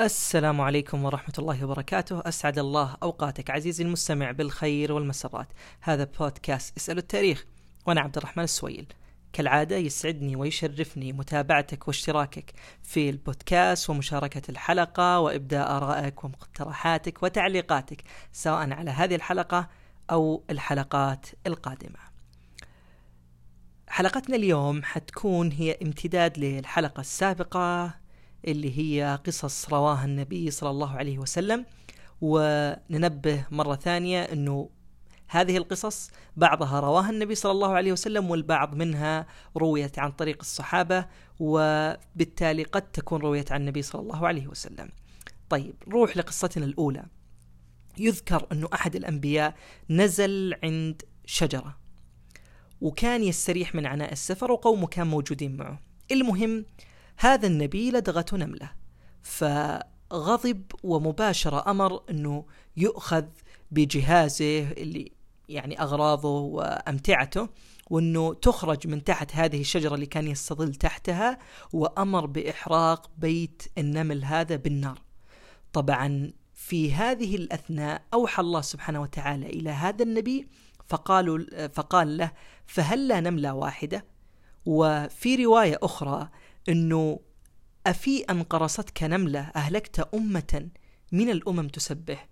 السلام عليكم ورحمة الله وبركاته. أسعد الله أوقاتك عزيزي المستمع بالخير والمسرات. هذا بودكاست اسألوا التاريخ. وأنا عبد الرحمن السويل. كالعادة يسعدني ويشرفني متابعتك واشتراكك في البودكاست ومشاركة الحلقة وإبداء آرائك ومقترحاتك وتعليقاتك سواء على هذه الحلقة أو الحلقات القادمة. حلقتنا اليوم حتكون هي امتداد للحلقة السابقة اللي هي قصص رواها النبي صلى الله عليه وسلم وننبه مرة ثانية أنه هذه القصص بعضها رواها النبي صلى الله عليه وسلم والبعض منها رويت عن طريق الصحابة وبالتالي قد تكون رويت عن النبي صلى الله عليه وسلم. طيب روح لقصتنا الأولى. يذكر أنه أحد الأنبياء نزل عند شجرة وكان يستريح من عناء السفر وقومه كان موجودين معه. المهم هذا النبي لدغته نملة. فغضب ومباشرة أمر أنه يؤخذ بجهازه اللي يعني أغراضه وأمتعته وأنه تخرج من تحت هذه الشجرة اللي كان يستظل تحتها وأمر بإحراق بيت النمل هذا بالنار. طبعا في هذه الأثناء أوحى الله سبحانه وتعالى إلى هذا النبي فقالوا فقال له فهلا نملة واحدة؟ وفي رواية أخرى أنه أفي أن قرصتك نملة أهلكت أمة من الأمم تسبح.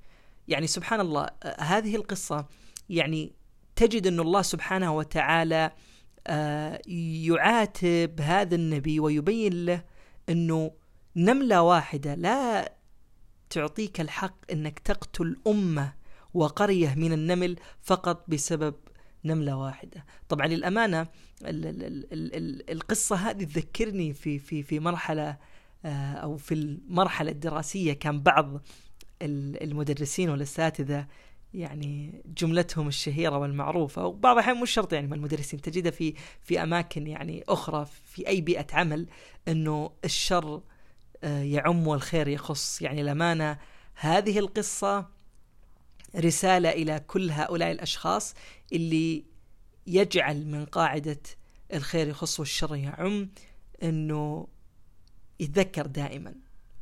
يعني سبحان الله هذه القصة يعني تجد أن الله سبحانه وتعالى يعاتب هذا النبي ويبين له أنه نملة واحدة لا تعطيك الحق أنك تقتل أمة وقرية من النمل فقط بسبب نملة واحدة. طبعا للأمانة ال ال ال ال القصة هذه تذكرني في في في مرحلة أو في المرحلة الدراسية كان بعض المدرسين والأساتذة يعني جملتهم الشهيرة والمعروفة. وبعض الأحيان مش شرط يعني من المدرسين تجدها في في أماكن يعني أخرى في أي بيئة عمل أنه الشر يعم والخير يخص. يعني الأمانة هذه القصة رسالة إلى كل هؤلاء الأشخاص اللي يجعل من قاعدة الخير يخص والشر يعم أنه يتذكر دائما.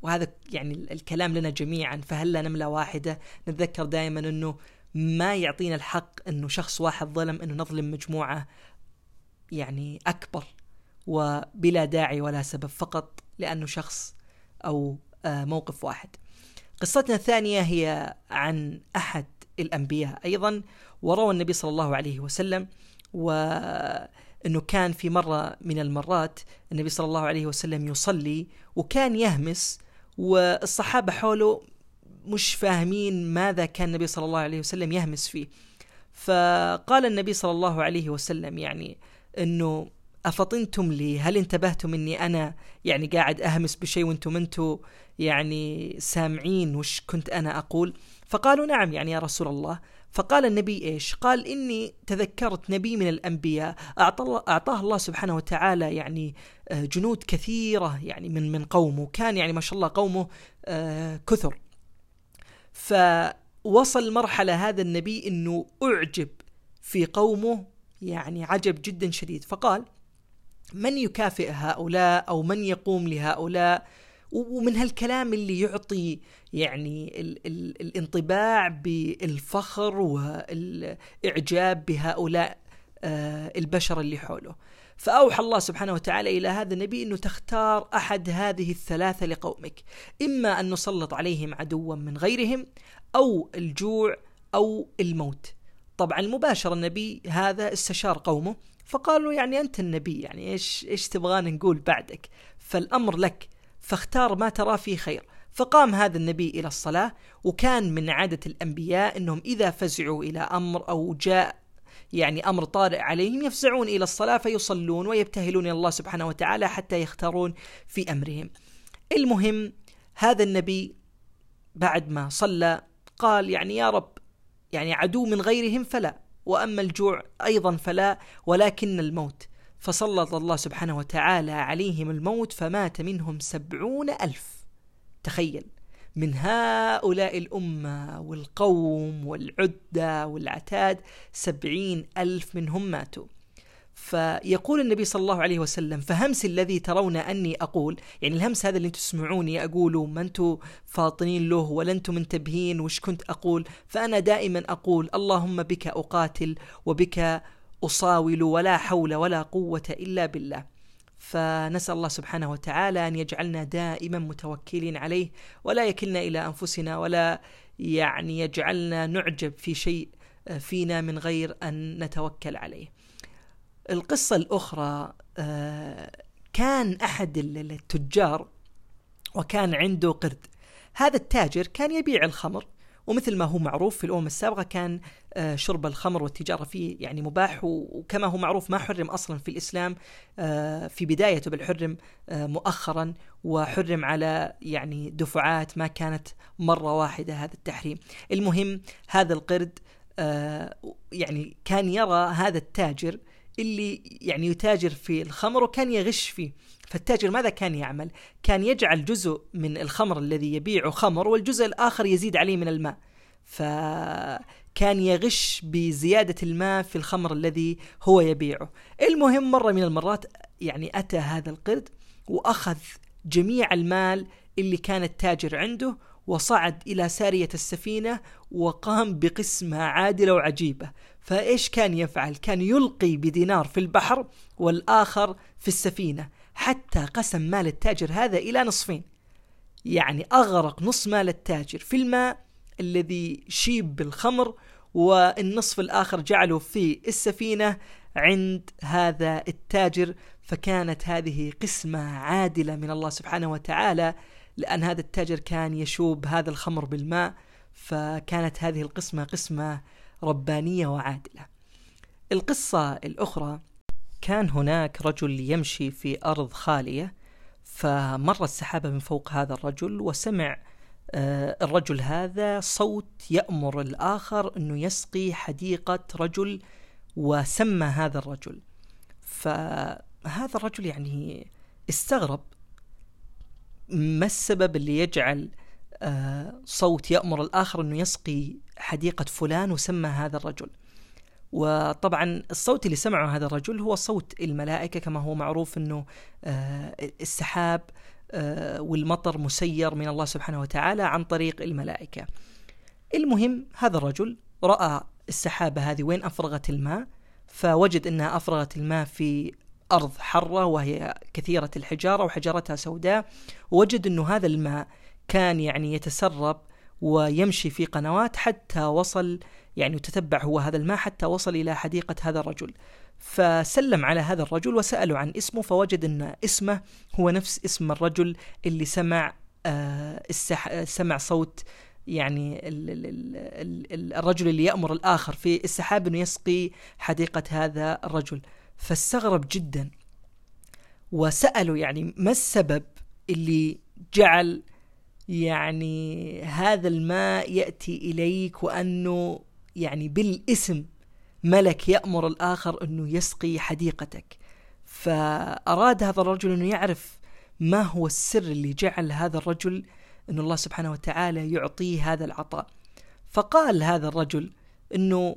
وهذا يعني الكلام لنا جميعا فهلا نملة واحدة نتذكر دائما أنه ما يعطينا الحق أنه شخص واحد ظلم أنه نظلم مجموعة يعني أكبر وبلا داعي ولا سبب فقط لأنه شخص أو موقف واحد. قصتنا الثانية هي عن أحد الأنبياء أيضا وروى النبي صلى الله عليه وسلم وأنه كان في مرة من المرات النبي صلى الله عليه وسلم يصلي وكان يهمس والصحابة حوله مش فاهمين ماذا كان النبي صلى الله عليه وسلم يهمس فيه. فقال النبي صلى الله عليه وسلم يعني أنه أفطنتم لي؟ هل انتبهتم أني أنا يعني قاعد أهمس بشيء وأنتم أنتم يعني سامعين وش كنت أنا أقول؟ فقالوا نعم يعني يا رسول الله. فقال النبي إيش؟ قال إني تذكرت نبي من الأنبياء. أعطاه الله سبحانه وتعالى يعني جنود كثيرة يعني من من قومه. كان يعني ما شاء الله قومه كثر. فوصل مرحلة هذا النبي أنه أعجب في قومه يعني عجب جدا شديد. فقال من يكافئ هؤلاء أو من يقوم لهؤلاء؟ ومن هالكلام اللي يعطي يعني ال ال الانطباع بالفخر والإعجاب بهؤلاء آه البشر اللي حوله. فأوحى الله سبحانه وتعالى إلى هذا النبي أنه تختار أحد هذه الثلاثة لقومك. إما أن نسلط عليهم عدوا من غيرهم أو الجوع أو الموت. طبعا مباشرة النبي هذا استشار قومه. فقالوا يعني أنت النبي يعني إيش إيش تبغانا نقول بعدك؟ فالأمر لك فاختار ما ترى فيه خير. فقام هذا النبي إلى الصلاة وكان من عادة الأنبياء أنهم إذا فزعوا إلى أمر أو جاء يعني أمر طارئ عليهم يفزعون إلى الصلاة فيصلون ويبتهلون إلى الله سبحانه وتعالى حتى يختارون في أمرهم. المهم هذا النبي بعد ما صلى قال يعني يا رب يعني عدو من غيرهم فلا. وأما الجوع أيضا فلا ولكن الموت. فسلط الله سبحانه وتعالى عليهم الموت فمات منهم سبعون ألف. تخيل من هؤلاء الأمة والقوم والعدة والعتاد سبعين ألف منهم ماتوا. فيقول النبي صلى الله عليه وسلم فهمس الذي ترون أني أقول. يعني الهمس هذا اللي أنتم تسمعوني أقوله ما أنتم فاطنين له ولا أنتم منتبهين وش كنت أقول. فأنا دائما أقول اللهم بك أقاتل وبك أصاول ولا حول ولا قوة إلا بالله. فنسأل الله سبحانه وتعالى أن يجعلنا دائما متوكلين عليه ولا يكلنا إلى أنفسنا ولا يعني يجعلنا نعجب في شيء فينا من غير أن نتوكل عليه. القصة الأخرى آه، كان أحد التجار وكان عنده قرد. هذا التاجر كان يبيع الخمر ومثل ما هو معروف في الأمم السابقة كان آه، شرب الخمر والتجارة فيه يعني مباح وكما هو معروف ما حرم أصلا في الإسلام آه، في بدايته بل حرم مؤخرا وحرم على يعني دفعات ما كانت مرة واحدة هذا التحريم. المهم هذا القرد يعني كان يرى هذا التاجر اللي يعني يتاجر في الخمر وكان يغش فيه. فالتاجر ماذا كان يعمل؟ كان يجعل جزء من الخمر الذي يبيعه خمر والجزء الآخر يزيد عليه من الماء. فكان يغش بزيادة الماء في الخمر الذي هو يبيعه. المهم مرة من المرات يعني أتى هذا القرد وأخذ جميع المال اللي كان التاجر عنده وصعد إلى سارية السفينة وقام بقسمة عادلة وعجيبة. فإيش كان يفعل؟ كان يلقي بدينار في البحر والآخر في السفينة حتى قسم مال التاجر هذا إلى نصفين. يعني أغرق نص مال التاجر في الماء الذي شيب بالخمر والنصف الآخر جعله في السفينة عند هذا التاجر. فكانت هذه قسمة عادلة من الله سبحانه وتعالى لأن هذا التاجر كان يشوب هذا الخمر بالماء. فكانت هذه القسمة قسمة ربانية وعادلة. القصة الأخرى كان هناك رجل يمشي في أرض خالية فمر السحابة من فوق هذا الرجل وسمع آه، الرجل هذا صوت يأمر الآخر أنه يسقي حديقة رجل وسمى هذا الرجل فهذا الرجل يعني استغرب ما السبب اللي يجعل صوت يأمر الآخر أنه يسقي حديقة فلان وسمى هذا الرجل. وطبعا الصوت اللي سمعه هذا الرجل هو صوت الملائكة كما هو معروف أنه آه، السحاب آه، والمطر مسير من الله سبحانه وتعالى عن طريق الملائكة. المهم هذا الرجل رأى السحابة هذه وين أفرغت الماء فوجد أنها أفرغت الماء في أرض حرة وهي كثيرة الحجارة وحجارتها سوداء. ووجد أنه هذا الماء كان يعني يتسرب ويمشي في قنوات حتى وصل يعني تتبع هو هذا الماء حتى وصل إلى حديقة هذا الرجل. فسلم على هذا الرجل وسأله عن اسمه فوجد أن اسمه هو نفس اسم الرجل اللي سمع آه السح... سمع صوت يعني ال ال ال الرجل اللي يأمر الآخر في السحاب أنه يسقي حديقة هذا الرجل. فاستغرب جدا وسأله يعني ما السبب اللي جعل يعني هذا الماء يأتي إليك وأنه يعني بالاسم ملك يأمر الآخر أنه يسقي حديقتك. فأراد هذا الرجل أنه يعرف ما هو السر اللي جعل هذا الرجل أن الله سبحانه وتعالى يعطيه هذا العطاء. فقال هذا الرجل أنه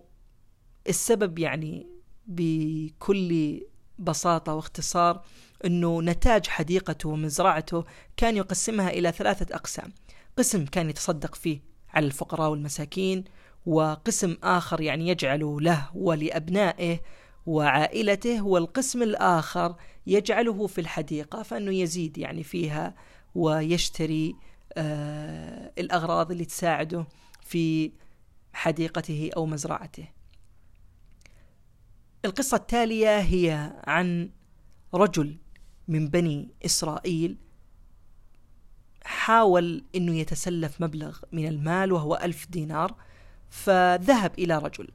السبب يعني بكل بساطة واختصار أنه نتاج حديقته ومزرعته كان يقسمها إلى ثلاثة أقسام. قسم كان يتصدق فيه على الفقراء والمساكين وقسم آخر يعني يجعله له ولأبنائه وعائلته والقسم الآخر يجعله في الحديقة فأنه يزيد يعني فيها ويشتري آه الأغراض اللي تساعده في حديقته أو مزرعته. القصة التالية هي عن رجل من بني إسرائيل حاول أنه يتسلف مبلغ من المال وهو ألف دينار فذهب إلى رجل.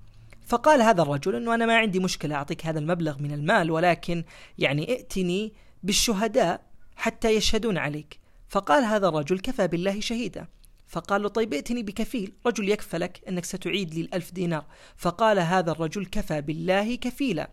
فقال هذا الرجل أنه أنا ما عندي مشكلة أعطيك هذا المبلغ من المال ولكن يعني ائتني بالشهداء حتى يشهدون عليك. فقال هذا الرجل كفى بالله شهيدا. فقال له طيب ائتني بكفيل رجل يكفلك أنك ستعيد لي الألف دينار. فقال هذا الرجل كفى بالله كفيلا.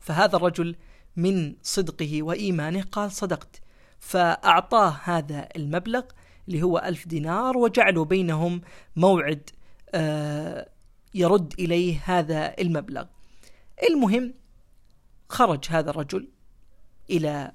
فهذا الرجل من صدقه وإيمانه قال صدقت فأعطاه هذا المبلغ اللي هو ألف دينار وجعلوا بينهم موعد آه، يرد إليه هذا المبلغ. المهم خرج هذا الرجل إلى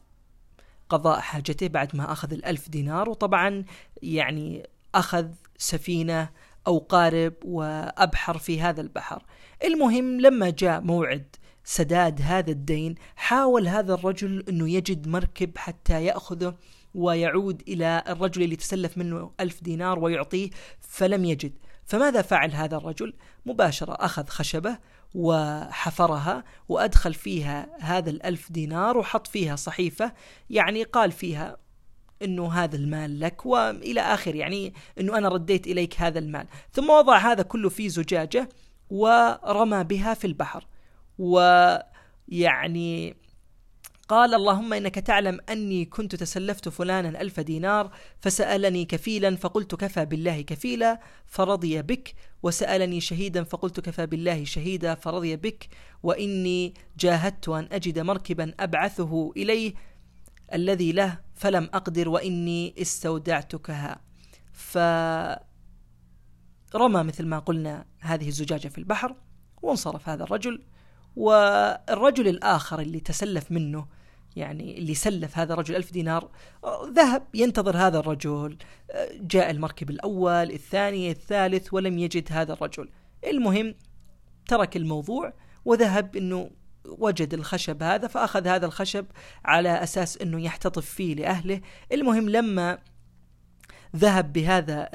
قضاء حاجته بعد ما أخذ الألف دينار وطبعا يعني أخذ سفينة أو قارب وأبحر في هذا البحر. المهم لما جاء موعد سداد هذا الدين حاول هذا الرجل أنه يجد مركب حتى يأخذه ويعود إلى الرجل اللي تسلف منه ألف دينار ويعطيه فلم يجد. فماذا فعل هذا الرجل؟ مباشرة أخذ خشبة وحفرها وأدخل فيها هذا الألف دينار وحط فيها صحيفة يعني قال فيها إنه هذا المال لك وإلى آخر يعني إنه أنا رديت إليك هذا المال. ثم وضع هذا كله في زجاجة ورمى بها في البحر. ويعني قال اللهم إنك تعلم أني كنت تسلفت فلانا ألف دينار فسألني كفيلا فقلت كفى بالله كفيلا فرضي بك وسألني شهيدا فقلت كفى بالله شهيدا فرضي بك وإني جاهدت أن أجد مركبا أبعثه إليه الذي له فلم أقدر وإني استودعتكها فرمى مثل ما قلنا هذه الزجاجة في البحر وانصرف هذا الرجل والرجل الآخر اللي تسلف منه يعني اللي سلف هذا الرجل ألف دينار ذهب ينتظر هذا الرجل جاء المركب الأول الثاني الثالث ولم يجد هذا الرجل. المهم ترك الموضوع وذهب أنه وجد الخشب هذا فأخذ هذا الخشب على أساس أنه يحتطف فيه لأهله. المهم لما ذهب بهذا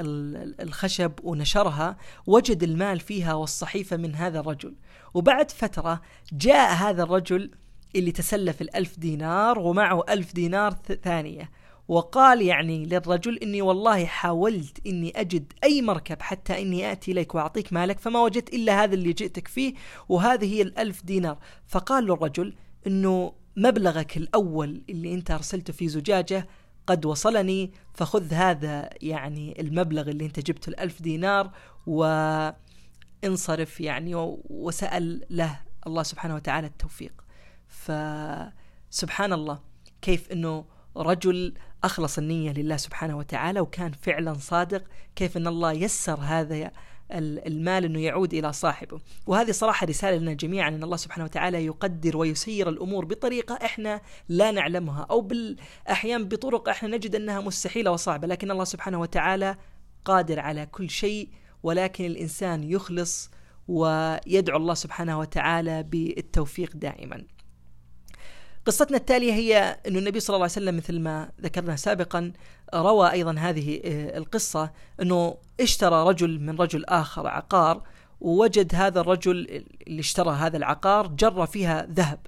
الخشب ونشرها وجد المال فيها والصحيفة من هذا الرجل. وبعد فترة جاء هذا الرجل اللي تسلف الألف دينار ومعه ألف دينار ثانية. وقال يعني للرجل إني والله حاولت إني أجد أي مركب حتى إني آتي إليك وأعطيك مالك فما وجدت إلا هذا اللي جئتك فيه وهذه هي الألف دينار. فقال له الرجل إنه مبلغك الأول اللي أنت أرسلته في زجاجة قد وصلني فخذ هذا يعني المبلغ اللي أنت جبته الألف دينار وانصرف يعني وسأل له الله سبحانه وتعالى التوفيق. فسبحان الله كيف إنه رجل أخلص النية لله سبحانه وتعالى وكان فعلا صادق كيف إن الله يسر هذا المال إنه يعود إلى صاحبه، وهذه صراحة رسالة لنا جميعا إن الله سبحانه وتعالى يقدر ويسير الأمور بطريقة إحنا لا نعلمها أو بالأحيان بطرق إحنا نجد أنها مستحيلة وصعبة، لكن الله سبحانه وتعالى قادر على كل شيء ولكن الإنسان يخلص ويدعو الله سبحانه وتعالى بالتوفيق دائما. قصتنا التالية هي أن النبي صلى الله عليه وسلم مثل ما ذكرنا سابقا روى أيضا هذه آه، القصة أنه اشترى رجل من رجل آخر عقار ووجد هذا الرجل اللي اشترى هذا العقار جر فيها ذهب.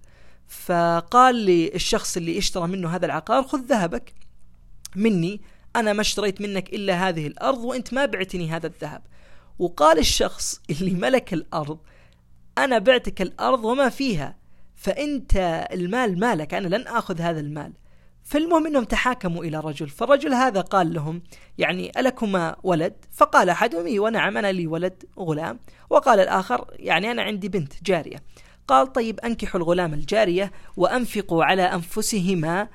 فقال للشخص اللي اشترى منه هذا العقار خذ ذهبك مني أنا ما اشتريت منك إلا هذه الأرض وأنت ما بعتني هذا الذهب. وقال الشخص اللي ملك الأرض أنا بعتك الأرض وما فيها. فأنت المال مالك أنا لن آخذ هذا المال. فالمهم إنهم تحاكموا إلى رجل فالرجل هذا قال لهم يعني ألكما ولد؟ فقال احدهم اي ونعم أنا لي ولد غلام. وقال الآخر يعني أنا عندي بنت جارية. قال طيب أنكحوا الغلام الجارية وأنفقوا على أنفسهما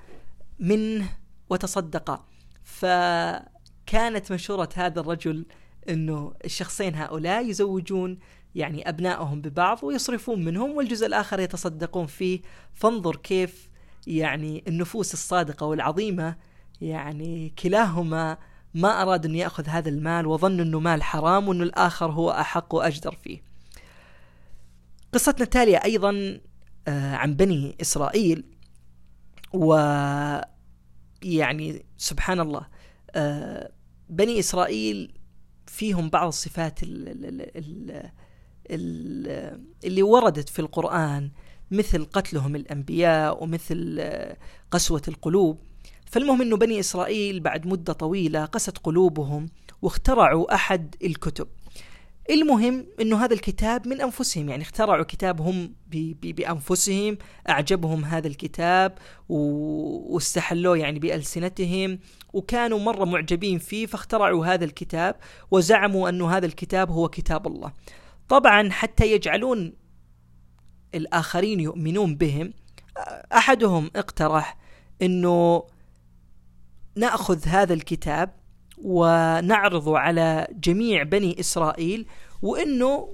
منه وتصدقا. فكانت مشوره هذا الرجل إنه الشخصين هؤلاء يزوجون يعني أبنائهم ببعض ويصرفون منهم والجزء الآخر يتصدقون فيه. فانظر كيف يعني النفوس الصادقة والعظيمة يعني كلاهما ما أراد أن يأخذ هذا المال وظن أنه مال حرام وأنه الآخر هو أحق وأجدر فيه. قصتنا التالية أيضا آه، عن بني إسرائيل و يعني سبحان الله آه، بني إسرائيل فيهم بعض الصفات ال ال ال اللي وردت في القرآن مثل قتلهم الأنبياء ومثل آه، قسوة القلوب فالمهم أنه بني إسرائيل بعد مدة طويلة قست قلوبهم واخترعوا أحد الكتب المهم إنه هذا الكتاب من أنفسهم يعني اخترعوا كتاب هم بأنفسهم أعجبهم هذا الكتاب واستحلوه يعني بألسنتهم وكانوا مرة معجبين فيه فاخترعوا هذا الكتاب وزعموا أنه هذا الكتاب هو كتاب الله. طبعا حتى يجعلون الآخرين يؤمنون بهم أحدهم اقترح أنه نأخذ هذا الكتاب ونعرضه على جميع بني إسرائيل وأنه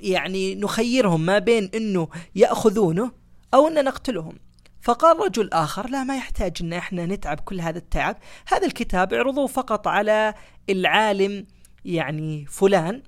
يعني نخيرهم ما بين أنه يأخذونه أو أن نقتلهم. فقال رجل آخر لا ما يحتاج أن إحنا نتعب كل هذا التعب هذا الكتاب اعرضوه فقط على العالم يعني فلان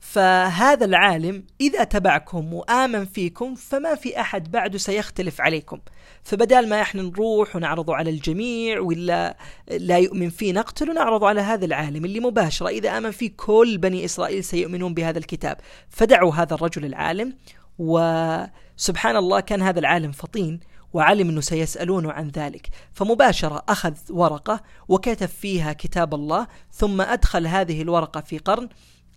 فهذا العالم إذا تبعكم وآمن فيكم فما في أحد بعده سيختلف عليكم. فبدال ما إحنا نروح ونعرضه على الجميع ولا لا يؤمن فيه نقتل ونعرضه على هذا العالم اللي مباشرة إذا آمن فيه كل بني إسرائيل سيؤمنون بهذا الكتاب. فدعوا هذا الرجل العالم وسبحان الله كان هذا العالم فطين وعلم أنه سيسألونه عن ذلك. فمباشرة أخذ ورقة وكتب فيها كتاب الله ثم أدخل هذه الورقة في قرن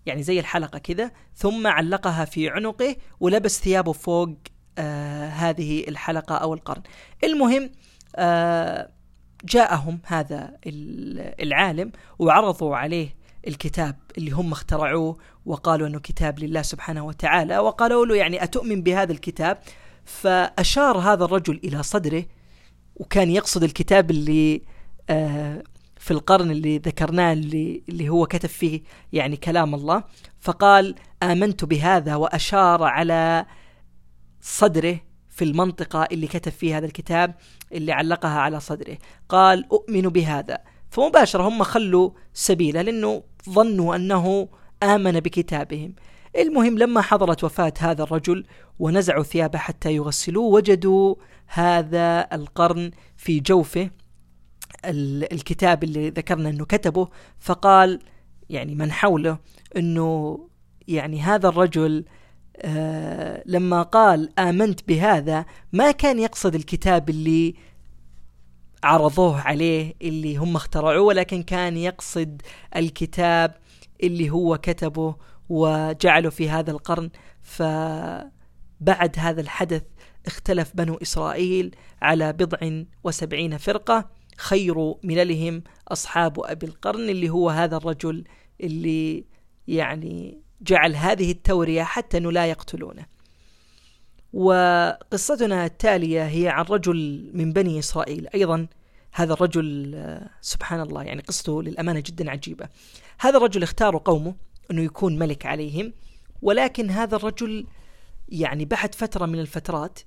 يعني زي الحلقة كذا ثم علقها في عنقه ولبس ثيابه فوق آه هذه الحلقة أو القرن. المهم آه جاءهم هذا العالم وعرضوا عليه الكتاب اللي هم اخترعوه وقالوا إنه كتاب لله سبحانه وتعالى وقالوا له يعني أتؤمن بهذا الكتاب؟ فأشار هذا الرجل إلى صدره وكان يقصد الكتاب اللي آه في القرن اللي ذكرناه اللي, اللي هو كتب فيه يعني كلام الله فقال آمنت بهذا وأشار على صدره في المنطقة اللي كتب فيها هذا الكتاب اللي علقها على صدره. قال أؤمن بهذا. فمباشرة هم خلوا سبيله لأنه ظنوا أنه آمن بكتابهم. المهم لما حضرت وفاة هذا الرجل ونزعوا ثيابه حتى يغسلوه وجدوا هذا القرن في جوفه الكتاب اللي ذكرنا إنه كتبه فقال يعني من حوله إنه يعني هذا الرجل آه لما قال آمنت بهذا ما كان يقصد الكتاب اللي عرضوه عليه اللي هم اخترعوه ولكن كان يقصد الكتاب اللي هو كتبه وجعله في هذا القرن. فبعد هذا الحدث اختلف بنو إسرائيل على بضع وسبعين فرقة. خير مللهم أصحاب أبي القرن اللي هو هذا الرجل اللي يعني جعل هذه التورية حتى أنه لا يقتلونه. وقصتنا التالية هي عن رجل من بني إسرائيل. أيضا هذا الرجل سبحان الله يعني قصته للأمانة جدا عجيبة. هذا الرجل اختاروا قومه أنه يكون ملك عليهم ولكن هذا الرجل يعني بعد فترة من الفترات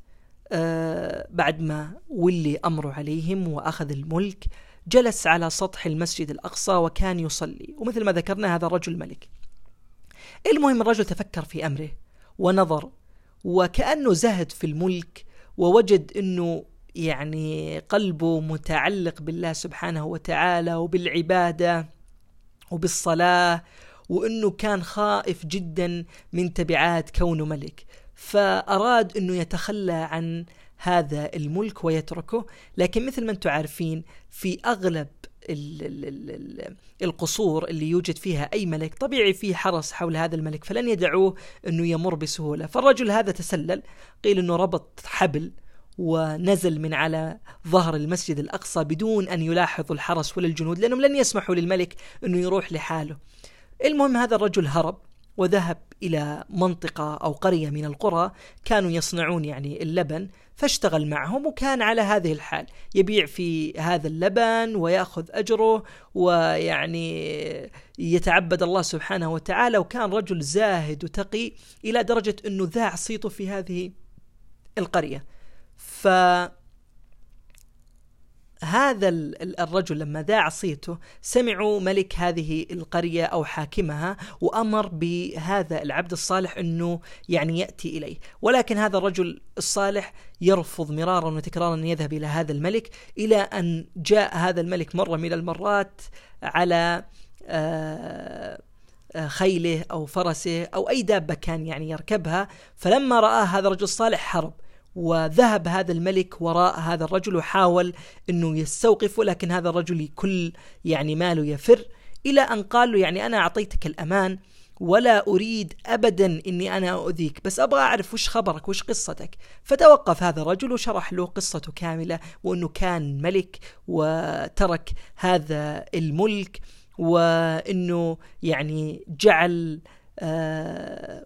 آه بعد ما ولي أمره عليهم وأخذ الملك جلس على سطح المسجد الأقصى وكان يصلي. ومثل ما ذكرنا هذا الرجل ملك. المهم الرجل تفكر في أمره ونظر وكأنه زهد في الملك ووجد أنه يعني قلبه متعلق بالله سبحانه وتعالى وبالعبادة وبالصلاة وأنه كان خائف جدا من تبعات كونه ملك. فأراد أنه يتخلى عن هذا الملك ويتركه. لكن مثل ما أنتم عارفين في أغلب ال ال ال القصور اللي يوجد فيها أي ملك طبيعي في حرس حول هذا الملك فلن يدعوه أنه يمر بسهولة. فالرجل هذا تسلل قيل أنه ربط حبل ونزل من على ظهر المسجد الأقصى بدون أن يلاحظ الحرس ولا الجنود لأنهم لن يسمحوا للملك أنه يروح لحاله. المهم هذا الرجل هرب. وذهب إلى منطقة أو قرية من القرى كانوا يصنعون يعني اللبن فاشتغل معهم وكان على هذه الحال. يبيع في هذا اللبن ويأخذ أجره ويعني يتعبد الله سبحانه وتعالى وكان رجل زاهد وتقي إلى درجة أنه ذاع صيته في هذه القرية. ف هذا الرجل لما ذاع صيته سمعوا ملك هذه القرية أو حاكمها وأمر بهذا العبد الصالح أنه يعني يأتي إليه. ولكن هذا الرجل الصالح يرفض مرارا وتكرارا أن يذهب إلى هذا الملك إلى أن جاء هذا الملك مرة من المرات على آه، آه، خيله أو فرسه أو أي دابة كان يعني يركبها. فلما رآه هذا الرجل الصالح حرب. وذهب هذا الملك وراء هذا الرجل وحاول إنه يستوقفه لكن هذا الرجل كل يعني ماله يفر إلى أن قال له يعني أنا أعطيتك الأمان ولا أريد ابدا إني أنا أؤذيك بس أبغى أعرف وش خبرك وش قصتك. فتوقف هذا الرجل وشرح له قصته كاملة وإنه كان ملك وترك هذا الملك وإنه يعني جعل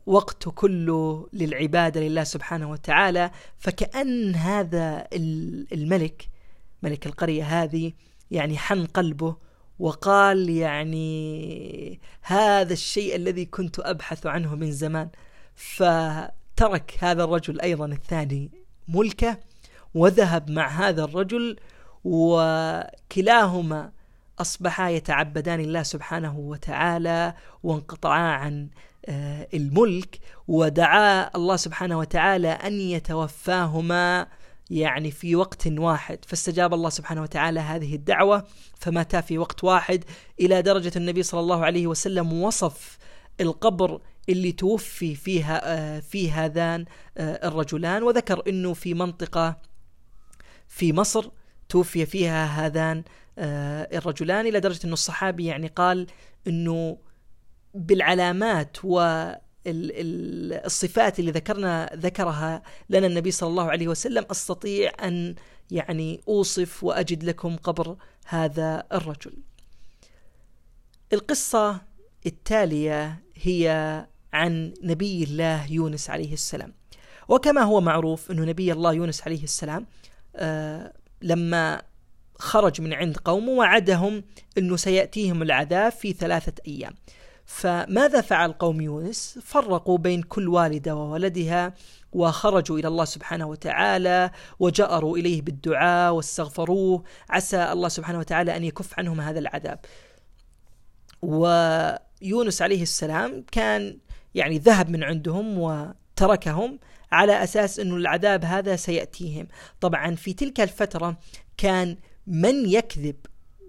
وقته كله للعبادة لله سبحانه وتعالى فكأن هذا الملك ملك القرية هذه يعني حن قلبه وقال يعني هذا الشيء الذي كنت أبحث عنه من زمان. فترك هذا الرجل أيضا الثاني ملكه وذهب مع هذا الرجل وكلاهما أصبحا يتعبدان الله سبحانه وتعالى وانقطعا عن آه، الملك ودعا الله سبحانه وتعالى أن يتوفاهما يعني في وقت واحد. فاستجاب الله سبحانه وتعالى هذه الدعوة فماتا في وقت واحد؟ إلى درجة النبي صلى الله عليه وسلم وصف القبر اللي توفي فيها آه، في هذان آه، الرجلان وذكر إنه في منطقة في مصر توفي فيها هذان الرجلان إلى درجة انه الصحابي يعني قال إنه بالعلامات و الصفات اللي ذكرنا ذكرها لنا النبي صلى الله عليه وسلم أستطيع أن يعني أوصف وأجد لكم قبر هذا الرجل. القصة التالية هي عن نبي الله يونس عليه السلام. وكما هو معروف إنه نبي الله يونس عليه السلام آه لما خرج من عند قومه وعدهم أنه سيأتيهم العذاب في ثلاثة أيام. فماذا فعل قوم يونس؟ فرقوا بين كل والدة وولدها وخرجوا إلى الله سبحانه وتعالى وجأروا إليه بالدعاء واستغفروه عسى الله سبحانه وتعالى أن يكف عنهم هذا العذاب. ويونس عليه السلام كان يعني ذهب من عندهم وتركهم على أساس انه العذاب هذا سيأتيهم. طبعا في تلك الفترة كان من يكذب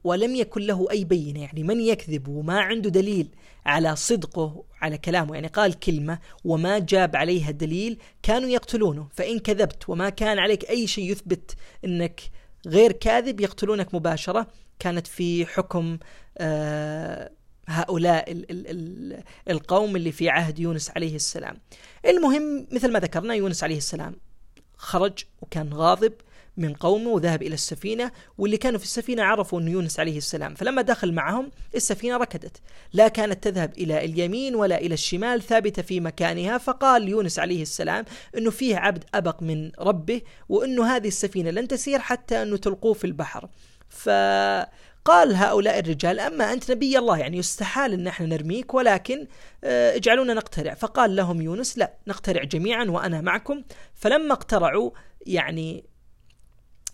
ولم يكن له أي بينة يعني من يكذب وما عنده دليل على صدقه على كلامه يعني قال كلمة وما جاب عليها دليل كانوا يقتلونه فإن كذبت وما كان عليك أي شيء يثبت أنك غير كاذب يقتلونك مباشرة كانت في حكم آه هؤلاء ال ال ال القوم اللي في عهد يونس عليه السلام. المهم مثل ما ذكرنا يونس عليه السلام خرج وكان غاضب من قومه وذهب إلى السفينة واللي كانوا في السفينة عرفوا أن يونس عليه السلام. فلما دخل معهم السفينة ركدت لا كانت تذهب إلى اليمين ولا إلى الشمال ثابتة في مكانها فقال يونس عليه السلام أنه فيه عبد أبق من ربه وأنه هذه السفينة لن تسير حتى أنه تلقوه في البحر. ف قال هؤلاء الرجال أما أنت نبي الله يعني يستحال أن إحنا نرميك ولكن آه، اجعلونا نقترع. فقال لهم يونس لا نقترع جميعا وأنا معكم. فلما اقترعوا يعني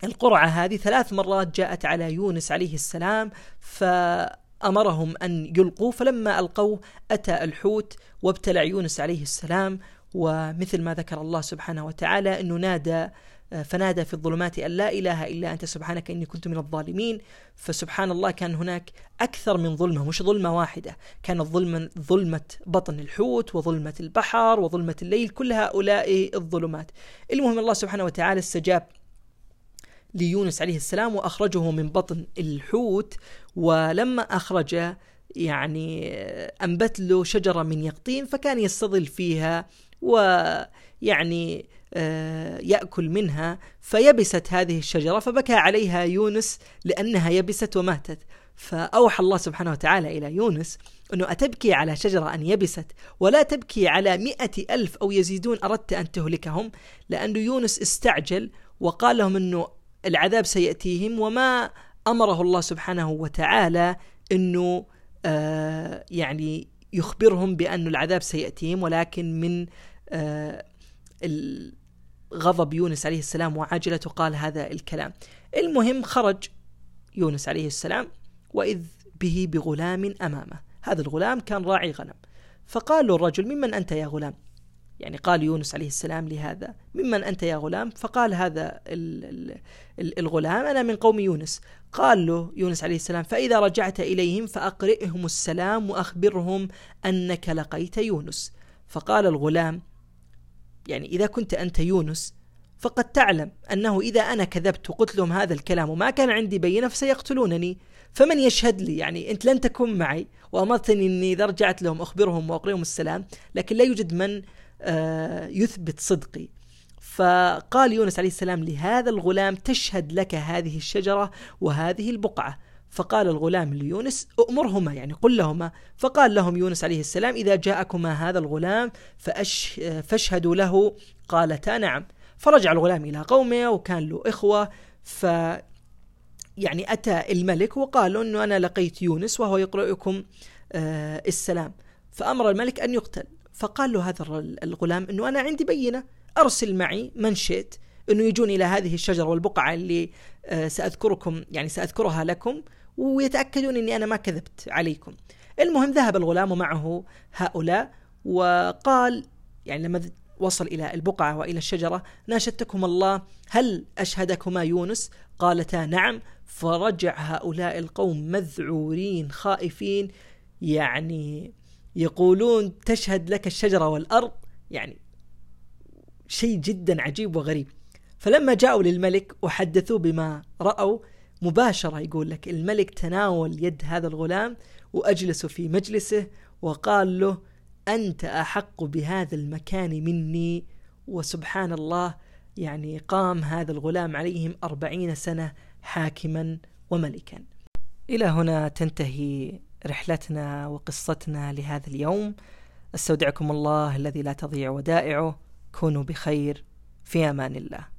القرعة هذه ثلاث مرات جاءت على يونس عليه السلام فأمرهم أن يلقوا فلما ألقوه أتى الحوت وابتلع يونس عليه السلام ومثل ما ذكر الله سبحانه وتعالى أنه نادى فنادى في الظلمات أن لا إله إلا أنت سبحانك إني كنت من الظالمين. فسبحان الله كان هناك أكثر من ظلمة مش ظلمة واحدة كانت ظلمة, ظلمة بطن الحوت وظلمة البحر وظلمة الليل كل هؤلاء الظلمات. المهم الله سبحانه وتعالى استجاب ليونس عليه السلام وأخرجه من بطن الحوت ولما اخرجه يعني أنبت له شجرة من يقطين فكان يستظل فيها ويعني آه، يأكل منها فيبست هذه الشجرة فبكى عليها يونس لأنها يبست وماتت. فأوحى الله سبحانه وتعالى إلى يونس أنه أتبكي على شجرة أن يبست ولا تبكي على مئة ألف أو يزيدون أردت أن تهلكهم لأن يونس استعجل وقال لهم أنه العذاب سيأتيهم وما أمره الله سبحانه وتعالى أنه آه يعني يخبرهم بأن العذاب سيأتيهم ولكن من آه غضب يونس عليه السلام وعجلته قال هذا الكلام. المهم خرج يونس عليه السلام وإذ به بغلام أمامه. هذا الغلام كان راعي غنم. فقال له الرجل ممن أنت يا غلام؟ يعني قال يونس عليه السلام لهذا. ممن أنت يا غلام؟ فقال هذا الغلام أنا من قوم يونس. قال له يونس عليه السلام فإذا رجعت إليهم فأقرئهم السلام وأخبرهم أنك لقيت يونس. فقال الغلام يعني إذا كنت أنت يونس فقد تعلم أنه إذا أنا كذبت وقلت لهم هذا الكلام وما كان عندي بينة فسيقتلونني. فمن يشهد لي؟ يعني أنت لن تكون معي وأمرتني أني إذا رجعت لهم أخبرهم وأقرئهم السلام لكن لا يوجد من يثبت صدقي. فقال يونس عليه السلام لهذا الغلام تشهد لك هذه الشجرة وهذه البقعة. فقال الغلام ليونس أؤمرهما يعني قل لهما. فقال لهم يونس عليه السلام إذا جاءكما هذا الغلام فأش فاشهدوا له. قالتا نعم. فرجع الغلام إلى قومه وكان له إخوة. ف يعني أتى الملك وقال أنه أنا لقيت يونس وهو يقرأكم آه، السلام. فأمر الملك أن يقتل. فقال له هذا الغلام أنه أنا عندي بينة أرسل معي من شئت أنه يجون إلى هذه الشجرة والبقعة اللي آه، سأذكركم يعني سأذكرها لكم ويتأكدون أني أنا ما كذبت عليكم. المهم ذهب الغلام ومعه هؤلاء وقال يعني لما وصل إلى البقعة وإلى الشجرة ناشدتكم الله هل أشهدكما يونس؟ قالتا نعم. فرجع هؤلاء القوم مذعورين خائفين يعني يقولون تشهد لك الشجرة والأرض يعني شيء جدا عجيب وغريب. فلما جاءوا للملك وحدثوه بما رأوا مباشرة يقول لك الملك تناول يد هذا الغلام وأجلسوا في مجلسه وقال له أنت أحق بهذا المكان مني وسبحان الله يعني قام هذا الغلام عليهم أربعين سنة حاكما وملكا. إلى هنا تنتهي رحلتنا وقصتنا لهذا اليوم. أستودعكم الله الذي لا تضيع ودائعه. كونوا بخير. في أمان الله.